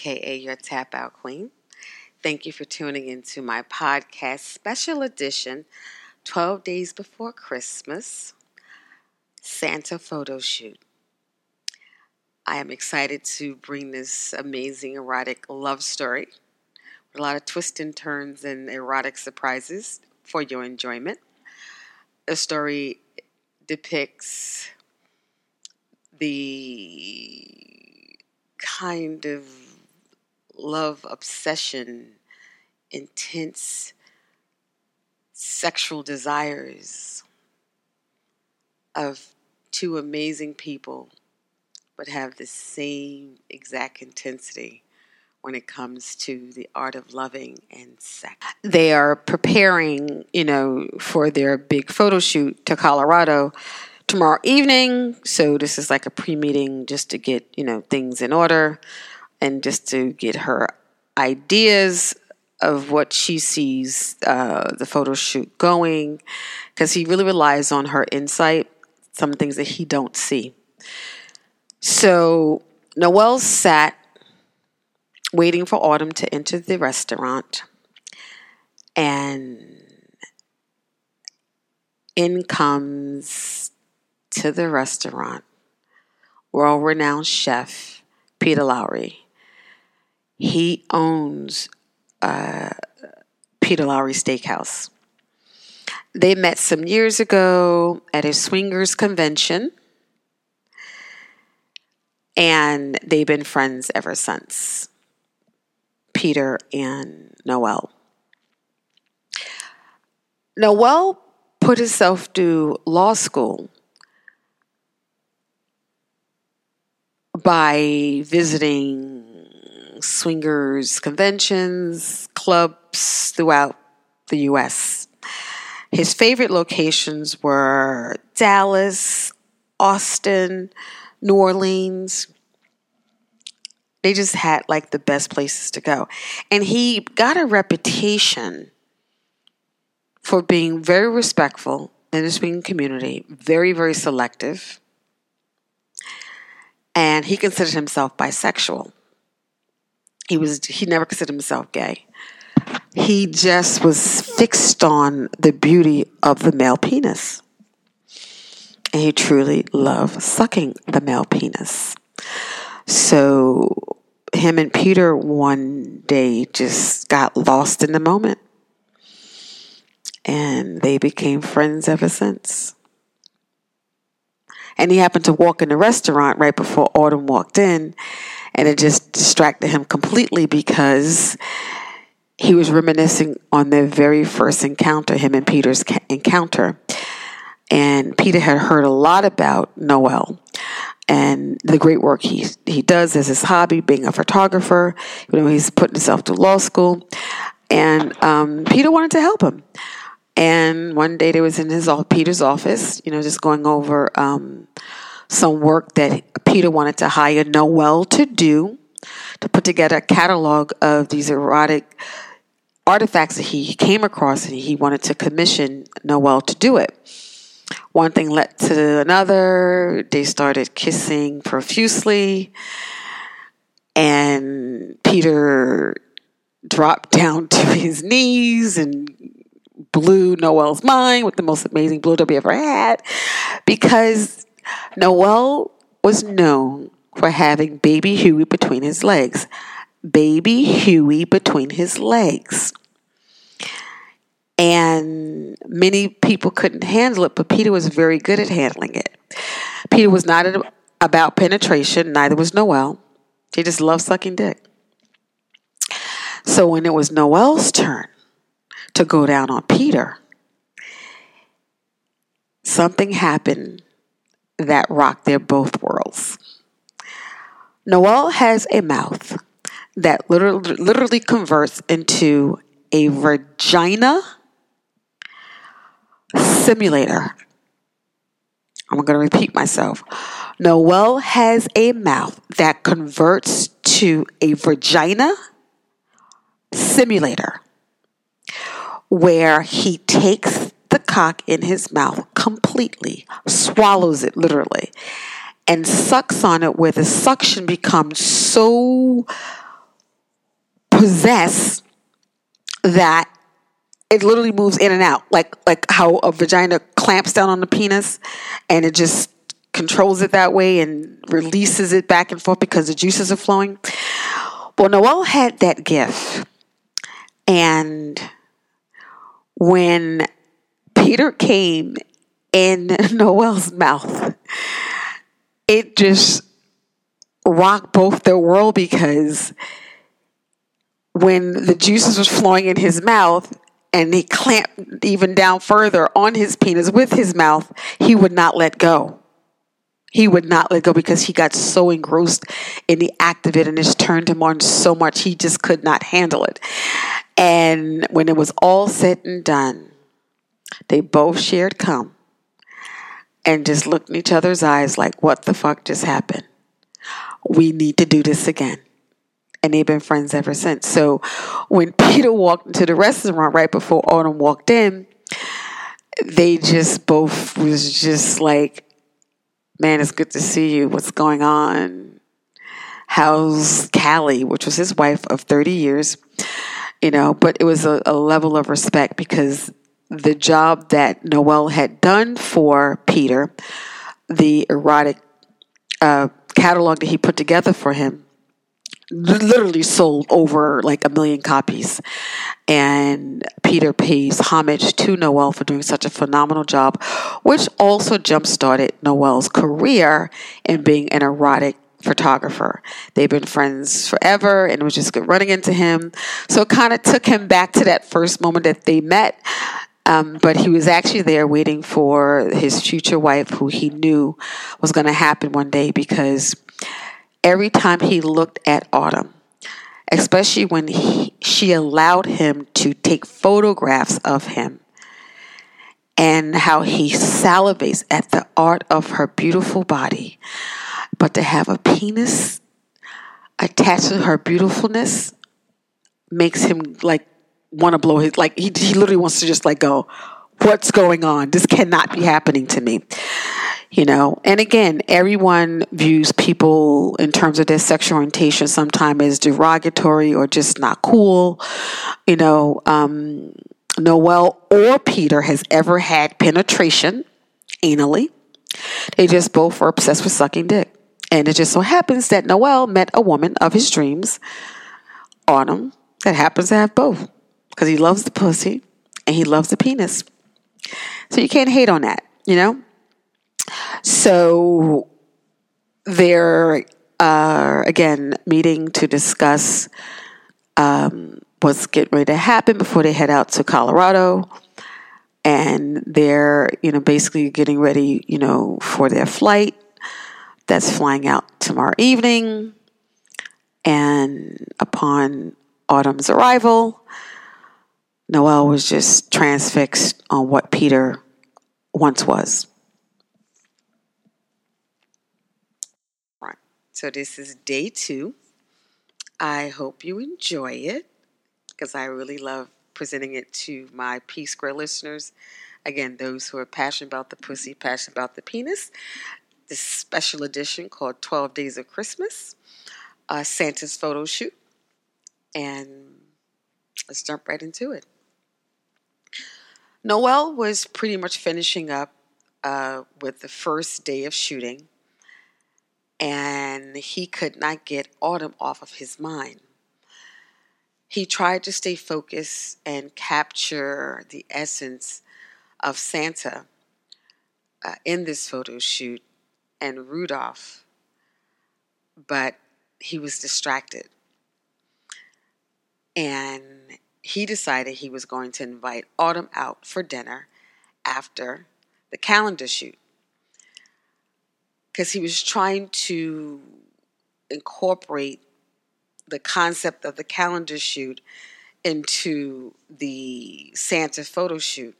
aka your Tap Out Queen. Thank you for tuning into my podcast special edition, 12 Days Before Christmas Santa Photo Shoot. I am excited to bring this amazing erotic love story with a lot of twists and turns and erotic surprises for your enjoyment. The story depicts the kind of love obsession, intense sexual desires of two amazing people, but have the same exact intensity when it comes to the art of loving and sex. They are preparing, you know, for their big photo shoot to Colorado tomorrow evening. So this is like a pre-meeting just to get, you know, things in order and just to get her ideas of what she sees uh, the photo shoot going because he really relies on her insight some things that he don't see so noel sat waiting for Autumn to enter the restaurant, and in comes to the restaurant world renowned chef Peter Lowry. He owns uh, Peter Lowry Steakhouse. They met some years ago at a swingers convention, and they've been friends ever since. Peter and Noel. Noel put himself through law school by visiting swingers conventions, clubs throughout the US. His favorite locations were Dallas, Austin, New Orleans, they just had like the best places to go. And he got a reputation for being very respectful in the swinging community, very, very selective. And he considered himself bisexual. He was he never considered himself gay. He just was fixed on the beauty of the male penis. And he truly loved sucking the male penis. So him and Peter one day just got lost in the moment. And they became friends ever since. And he happened to walk in the restaurant right before Autumn walked in, and it just distracted him completely because he was reminiscing on their very first encounter, him and Peter's encounter. And Peter had heard a lot about Noel and the great work he he does as his hobby, being a photographer. You know, he's putting himself to law school, and um, Peter wanted to help him. And one day they was in his Peter's office, you know, just going over um, some work that Peter wanted to hire Noel to do to put together a catalog of these erotic artifacts that he came across, and he wanted to commission Noel to do it. One thing led to another. They started kissing profusely. And Peter dropped down to his knees and blew Noel's mind with the most amazing blow job he ever had because Noel was known for having baby Huey between his legs. Baby Huey between his legs. And many people couldn't handle it, but Peter was very good at handling it. Peter was not about penetration, neither was Noel. He just loved sucking dick. So when it was Noel's turn to go down on Peter, something happened that rocked their both worlds. Noel has a mouth that literally, literally converts into a vagina simulator. I'm going to repeat myself. Noel has a mouth that converts to a vagina simulator where he takes cock in his mouth completely, swallows it literally, and sucks on it where the suction becomes so possessed that it literally moves in and out like like how a vagina clamps down on the penis and it just controls it that way and releases it back and forth because the juices are flowing. Well noel had that gift and when peter came in noel's mouth it just rocked both their world because when the juices was flowing in his mouth and he clamped even down further on his penis with his mouth, he would not let go. He would not let go because he got so engrossed in the act of it and it turned him on so much he just could not handle it. And when it was all said and done, they both shared come and just looked in each other's eyes like, what the fuck just happened? We need to do this again and they've been friends ever since. So when Peter walked into the restaurant right before Autumn walked in, they just both was just like, "Man, it's good to see you. What's going on? How's Callie?" Which was his wife of thirty years, you know. But it was a, a level of respect because the job that Noel had done for Peter, the erotic uh, catalog that he put together for him literally sold over like a million copies. And Peter pays homage to Noel for doing such a phenomenal job, which also jump started Noel's career in being an erotic photographer. They've been friends forever and it was just good running into him. So it kind of took him back to that first moment that they met. Um, but he was actually there waiting for his future wife, who he knew was going to happen one day because every time he looked at Autumn, especially when he, she allowed him to take photographs of him and how he salivates at the art of her beautiful body. But to have a penis attached to her beautifulness makes him like want to blow his like he, he literally wants to just like go what's going on? This cannot be happening to me. You know? And again everyone views people in terms of their sexual orientation sometimes as derogatory or just not cool. You know um, noel or peter has ever had penetration anally. They just both were obsessed with sucking dick. And it just so happens that noel met a woman of his dreams autumn that happens to have both because he loves the pussy and he loves the penis so you can't hate on that you know so they're uh, again meeting to discuss um, what's getting ready to happen before they head out to Colorado. And they're, you know, basically getting ready, you know, for their flight that's flying out tomorrow evening. And upon Autumn's arrival, Noel was just transfixed on what Peter once was. So this is day two. I hope you enjoy it because I really love presenting it to my P Square listeners. Again, those who are passionate about the pussy, passionate about the penis. This special edition called 12 Days of Christmas, uh, Santa's photo shoot. And let's jump right into it. Noel was pretty much finishing up uh, with the first day of shooting and he could not get Autumn off of his mind. He tried to stay focused and capture the essence of Santa uh, in this photo shoot and Rudolph, but he was distracted. And he decided he was going to invite Autumn out for dinner after the calendar shoot because he was trying to incorporate the concept of the calendar shoot into the Santa photo shoot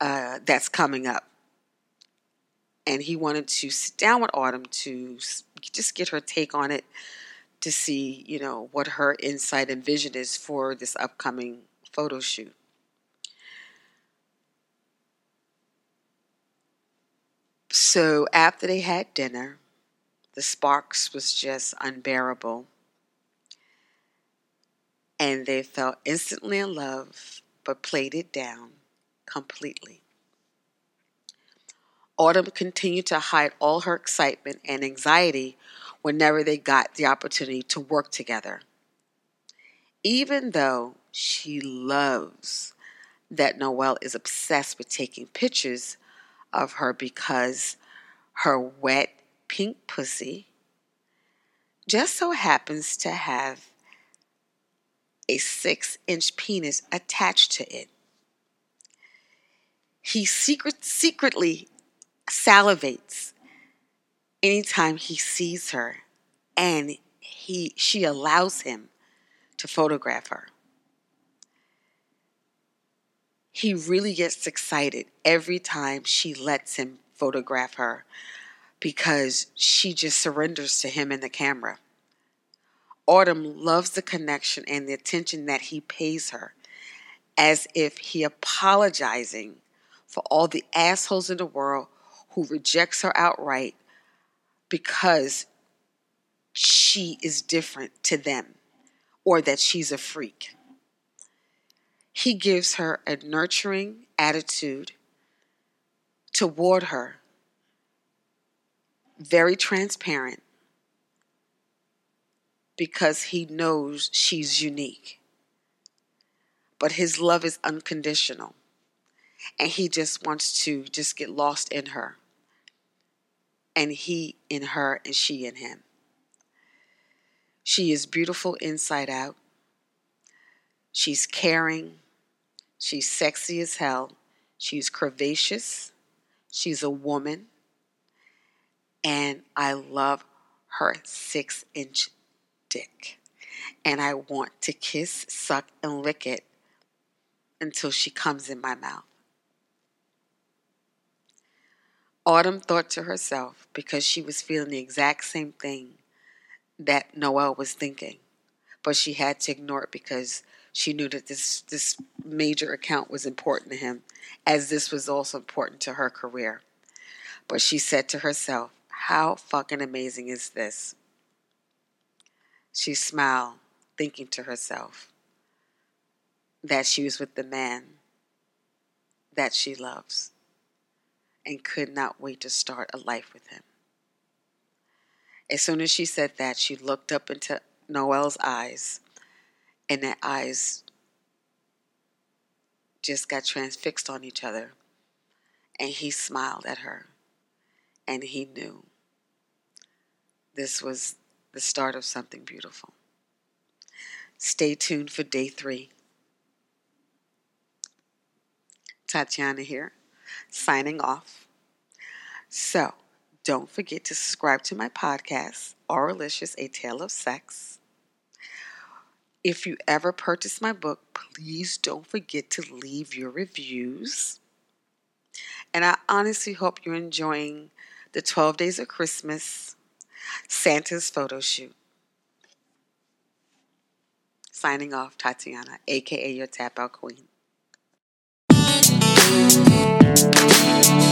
uh, that's coming up. And he wanted to sit down with Autumn to just get her take on it to see, you know, what her insight and vision is for this upcoming photo shoot. So after they had dinner, the sparks was just unbearable. And they fell instantly in love, but played it down completely. Autumn continued to hide all her excitement and anxiety whenever they got the opportunity to work together. Even though she loves that Noel is obsessed with taking pictures of her because her wet pink pussy just so happens to have a six inch penis attached to it. He secret, secretly salivates anytime he sees her and he she allows him to photograph her. He really gets excited every time she lets him photograph her because she just surrenders to him in the camera. Autumn loves the connection and the attention that he pays her, as if he apologizing for all the assholes in the world who rejects her outright because she is different to them or that she's a freak. He gives her a nurturing attitude toward her, very transparent, because he knows she's unique. But his love is unconditional. And he just wants to just get lost in her. And he in her and she in him. She is beautiful inside out. She's caring. She's sexy as hell. She's curvaceous. She's a woman. And I love her six inch dick. And I want to kiss, suck, and lick it until she comes in my mouth. Autumn thought to herself, because she was feeling the exact same thing that Noel was thinking, but she had to ignore it because she knew that this this major account was important to him, as this was also important to her career. But she said to herself, "How fucking amazing is this?" She smiled, thinking to herself that she was with the man that she loves and could not wait to start a life with him. As soon as she said that, she looked up into Noel's eyes, and their eyes just got transfixed on each other. And he smiled at her, and he knew this was the start of something beautiful. Stay tuned for day three. Tatiana here, signing off. So, don't forget to subscribe to my podcast, Auralicious, A Tale of Sex. If you ever purchase my book, please don't forget to leave your reviews. And I honestly hope you're enjoying the 12 Days of Christmas Santa's photo shoot. Signing off, Tatiana, aka your tap out queen. Thank